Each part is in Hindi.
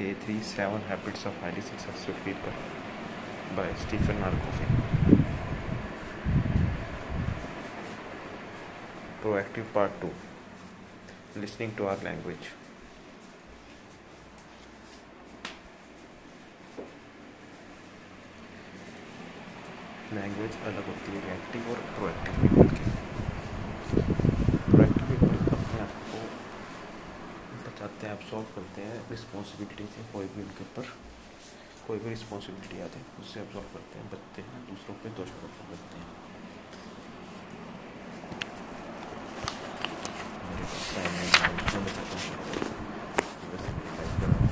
3 Seven Habits of Highly Successful People by Stephen R. Covey. Proactive Part 2 Listening to Our Language. Language अलग होती है रिएक्टिव और प्रोएक्टिव पीपल की प्रोएक्टिव पीपल अपने आप को एब्सॉर्व करते हैं रिस्पॉन्सिबिलिटी से, कोई भी उनके ऊपर, कोई भी रिस्पॉन्सिबिलिटी आती है, उससे एब्जॉर्व करते हैं बचते हैं, दूसरों पे दोषारोप करते हैं। टाइम नहीं है उसमें बताता हूँ वैसे भी टाइप कर रहा हूँ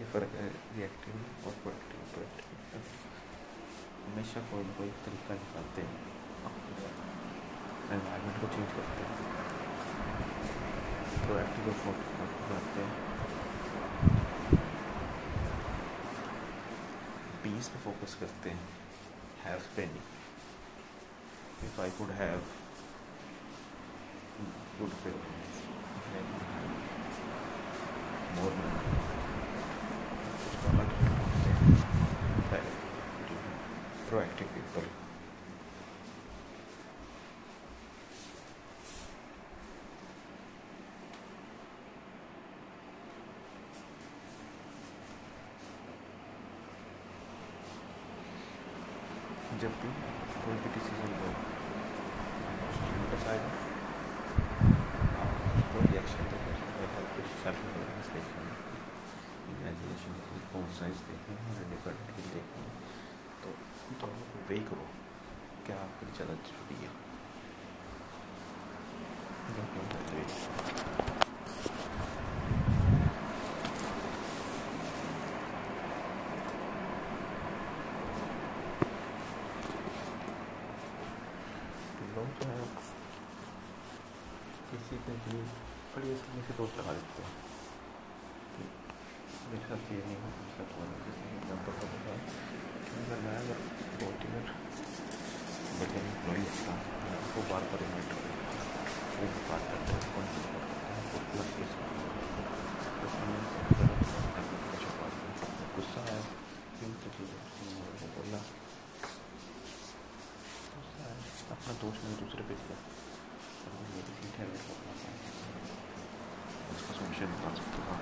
ये फ़र्क है रिएक्टिव में और प्रोएक्टिव प्रोएक्टिव में हमेशा कोई ना कोई तरीका निकालते हैं एनवायरनमेंट को चेंज करते हैं प्रोएक्टिव अप्रोच करते हैं पीस पे फोकस करते हैं have penny if I could have good more proactive people. जब भी कोई भी डिसीज़न लो डिसाइड रिएक्शन कुछ सेल्फ अवेयरनेस देखना इमेजिनेशन कौन साइज़ इंडिपेंडेंट देखनी तो दोनों को वे करो क्या आपके लिए ज़्यादा ज़रूरी है लोग जो है किसी पे भी बड़ी आसानी से दोष लगा देते हैं मेरे साथ ये नहीं हो मेरे साथ वो नहीं जैसे एग्ज़ाम्पल का बताया कि अगर मैं अगर तीन बढ़िया एम्प्लॉई होता उसको बार बार इन्वाइट करूँ वो बात करते हैं कौन सी बात करते हैं वो प्लस केस गुस्सा है क्यों तो चीज़ें बोला गुस्सा है अपना दोस्त नहीं दूसरे पे दिया। मेरी मेरे उसका सोल्यूशन निकाल सकता हो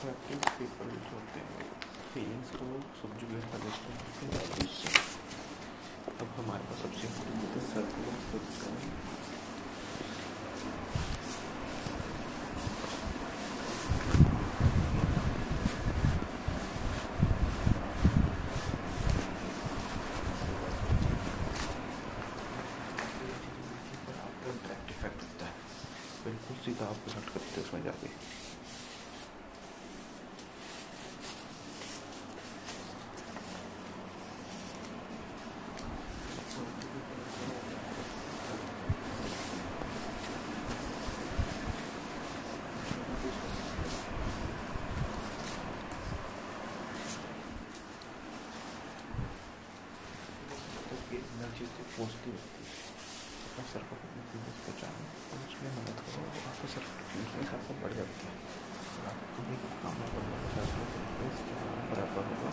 प्रैक्टिस पीपल जो होते हैं फीलिंग्स को सब्जुगेट कर देते हैं अपनी वैल्यूज़ से अब हमारे पास सबसे से पहुँचती होती है अपने सर को फीलिंग्स पहुँचाना उसमें मदद करो आपके सर फीलिंग्स आपको बढ़ जाती है आपको भी कुछ काम करने का फैसला बराबर होगा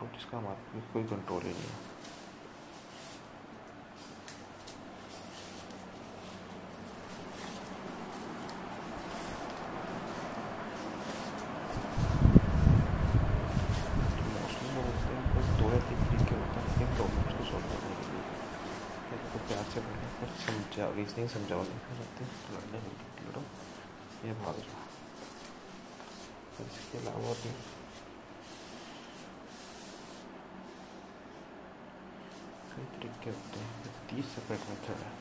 आउटपुट जिसका हमारे कोई कंट्रोल ही नहीं है। नहीं लड़ने लड़ो, ये भाग जाओ। इसके अलावा भी कई करते हैं तीस सेपरेट मेथड है।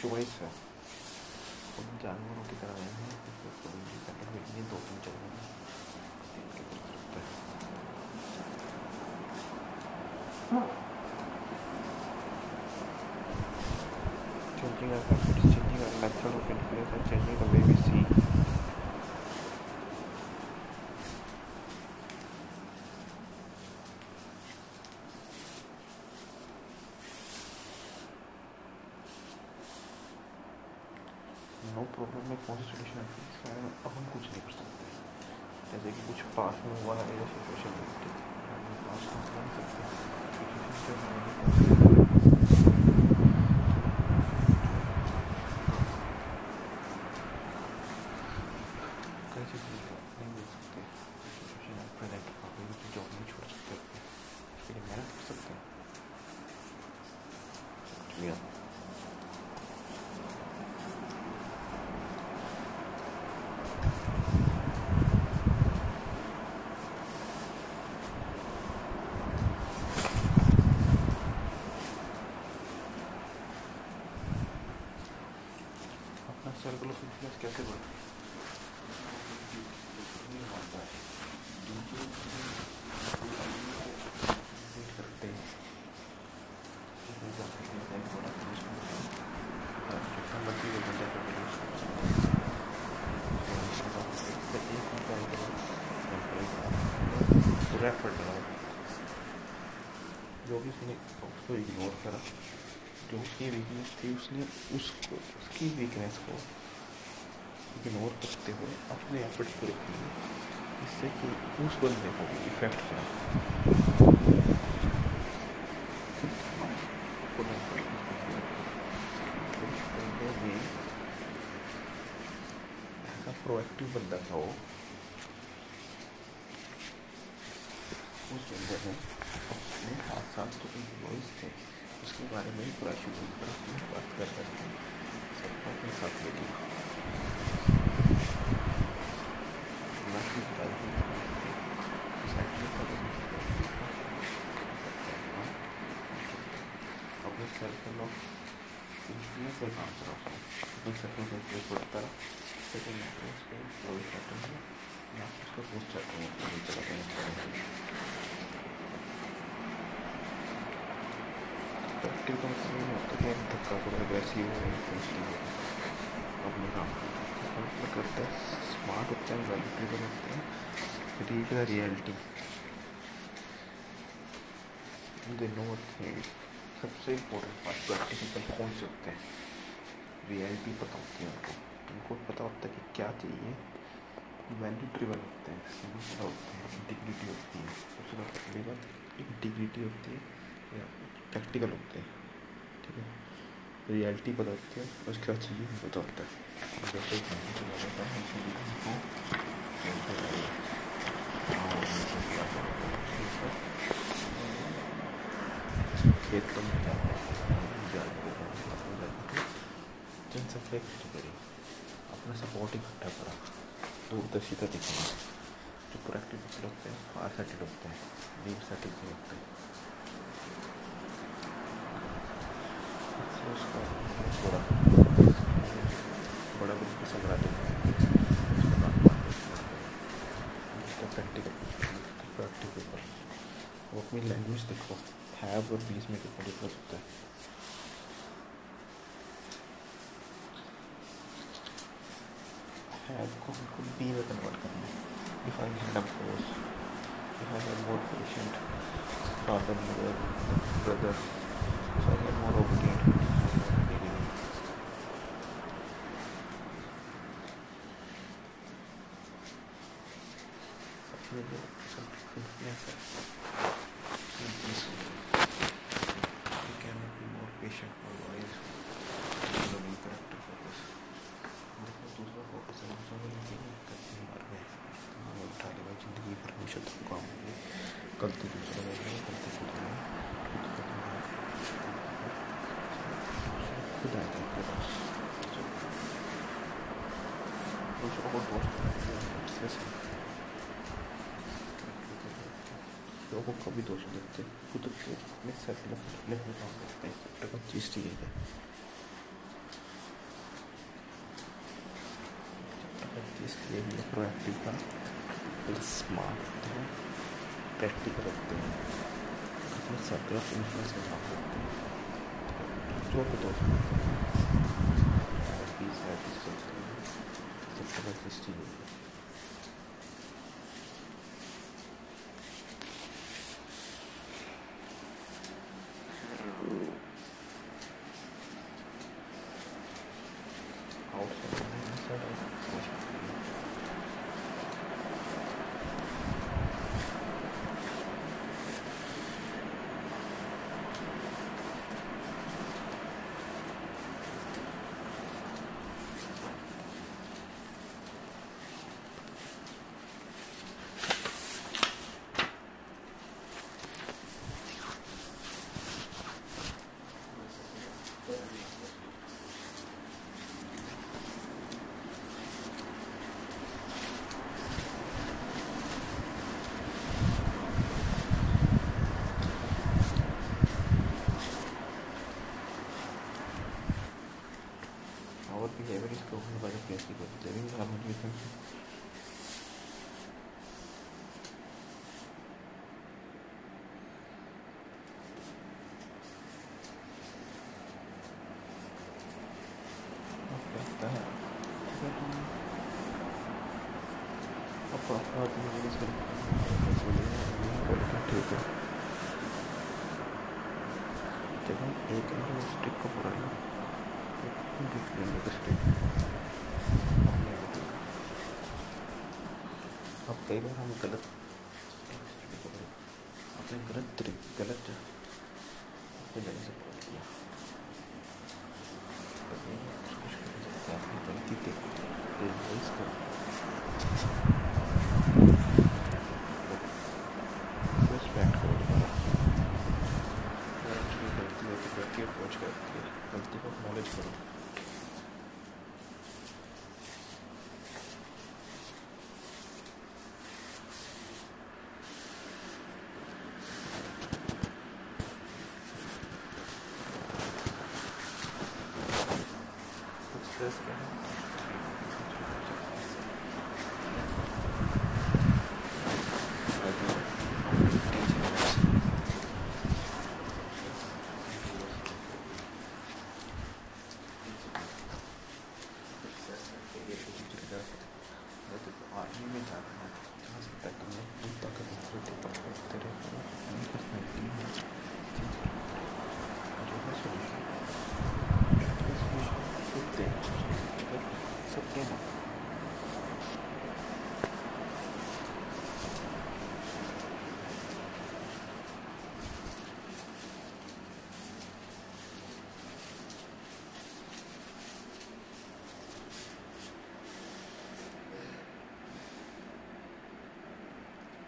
चॉइस है उन जानवरों की तरह नहीं है दो तीन जानवर changing our habits, changing our method of influence, and changing the way we see no problem में कौन सी सोल्यूशन है अब हम कुछ नहीं कर सकते जैसे कि कुछ पास में हुआ है या सिचुएशन पास में नहीं सकते जो भी उसने उसको इग्नोर करा। जो उसकी वीकनेस थी, उसने उसको उसकी वीकनेस को इग्नोर करते हुए अपने एफर्ट्स पूरे किए जिससे कि उस बंदे को भी इफ़ेक्ट ऐसा प्रोएक्टिव बंदा था वो। उस बंदे ने अपने साथ साथ जो एम्प्लॉयज़ थे, उसके बारे में पूरा शुरू कर बात कर रहे थे। सबको अपने साथ लेके अपने सर्कल ऑफ़ अपने बढ़ता रहा सेकेंड करता हूँ पोस्ट करता हूँ हैं एक्टिव का धक्का पूरा अग्रेसिव हो हो अपने काम करते हैं स्मार्ट होते हैं वैल्यू ड्रिवन होते हैं read the reality they know thing सबसे इम्पोर्टेंट पार्ट प्रैक्टिकल कौन से होते हैं रियलिटी पता होती है उनको उनको पता होता है कि क्या चाहिए। वैल्यू ड्रिवन होते हैं समझ होते हैं इंटीग्रिटी होती है। सबसे पहली बात इंटीग्रिटी होती है या प्रैक्टिकल होते हैं, ठीक है? रियलिटी पता होती है, उसके बाद चीज़ें पता होता। है। जैसे खेतों में इकट्ठी करी अपना सपोर्ट इकट्ठा करा दूरदर्शिता दिखाना जो प्रोएक्टिव होते हैं फार साइटेड होते हैं डीप साइटेड होते हैं उसका थोड़ा बड़ा ग्रुप की संक्रांति प्रैक्टिकल प्रैक्टिकल वो अपनी लैंग्वेज देखो हैव और बीस में कितना डिफरेंस होता है हैव को बिल्कुल बी में कन्वर्ट करना है if I had a course if I had more patient father mother brother so I had more obedient with self-influencer. You दोस्त लोगों को कभी दोष देते खुद को अपने सर सेल्फ अपने को काम करते हैं चीज़ थी है है प्रोएक्टिव का प्लस स्मार्ट प्रैक्टिकल रखते हैं अपने सर्कल ऑफ़ इन्फ्लुएंस में काम करते हैं दूसरों को दोस्त देते हैं पीस है पीस चलते हैं सबसे बड़ी चीज़ थी है outside and inside of course. Our behavior is governed by the principle of living in harmony with nature. अब लगता है अगर हम अब अपराध में रिलीज़ कर बोले ठीक है। हम एक स्टिक को पकड़ लें। देख लेंगे तो स्टिक अब कई बार हम गलत अपने गलत तरीके गलत अपने जगह से पकड़ लिया। तो गलती पे है तो अप्रोच करती है गलती को नॉलेज करो Success क्या है आर्मी में जाना है जहाँ से तक मैं जूता का दूसरे के पास तेरे अपनी पर्सनैलिटी है जो है सोल्यूशन सोल्यूशन खुद दे सबके ना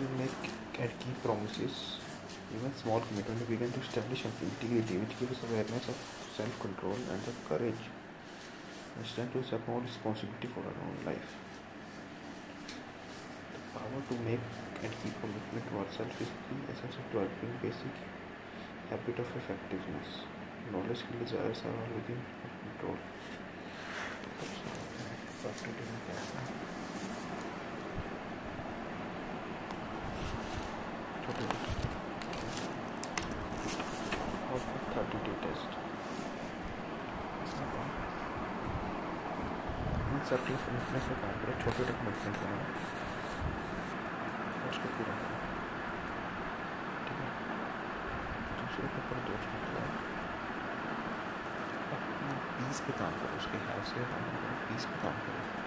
you make and keep promises, even small commitment, we begin to establish integrity, which gives us awareness of self-control and the courage and strength to accept more responsibility for our own life. The power to make and keep commitment to ourselves is the essence of developing basic habit of effectiveness. Knowledge skill desires are all within our control. Thirty day test accepting fitness में काम करें छोटे छोटे कमिटमेंट बनाओ उसको पूरा ठीक है दूसरे के ऊपर दोष मत पीस पे काम करो उसके हाथ से पीस पे काम करो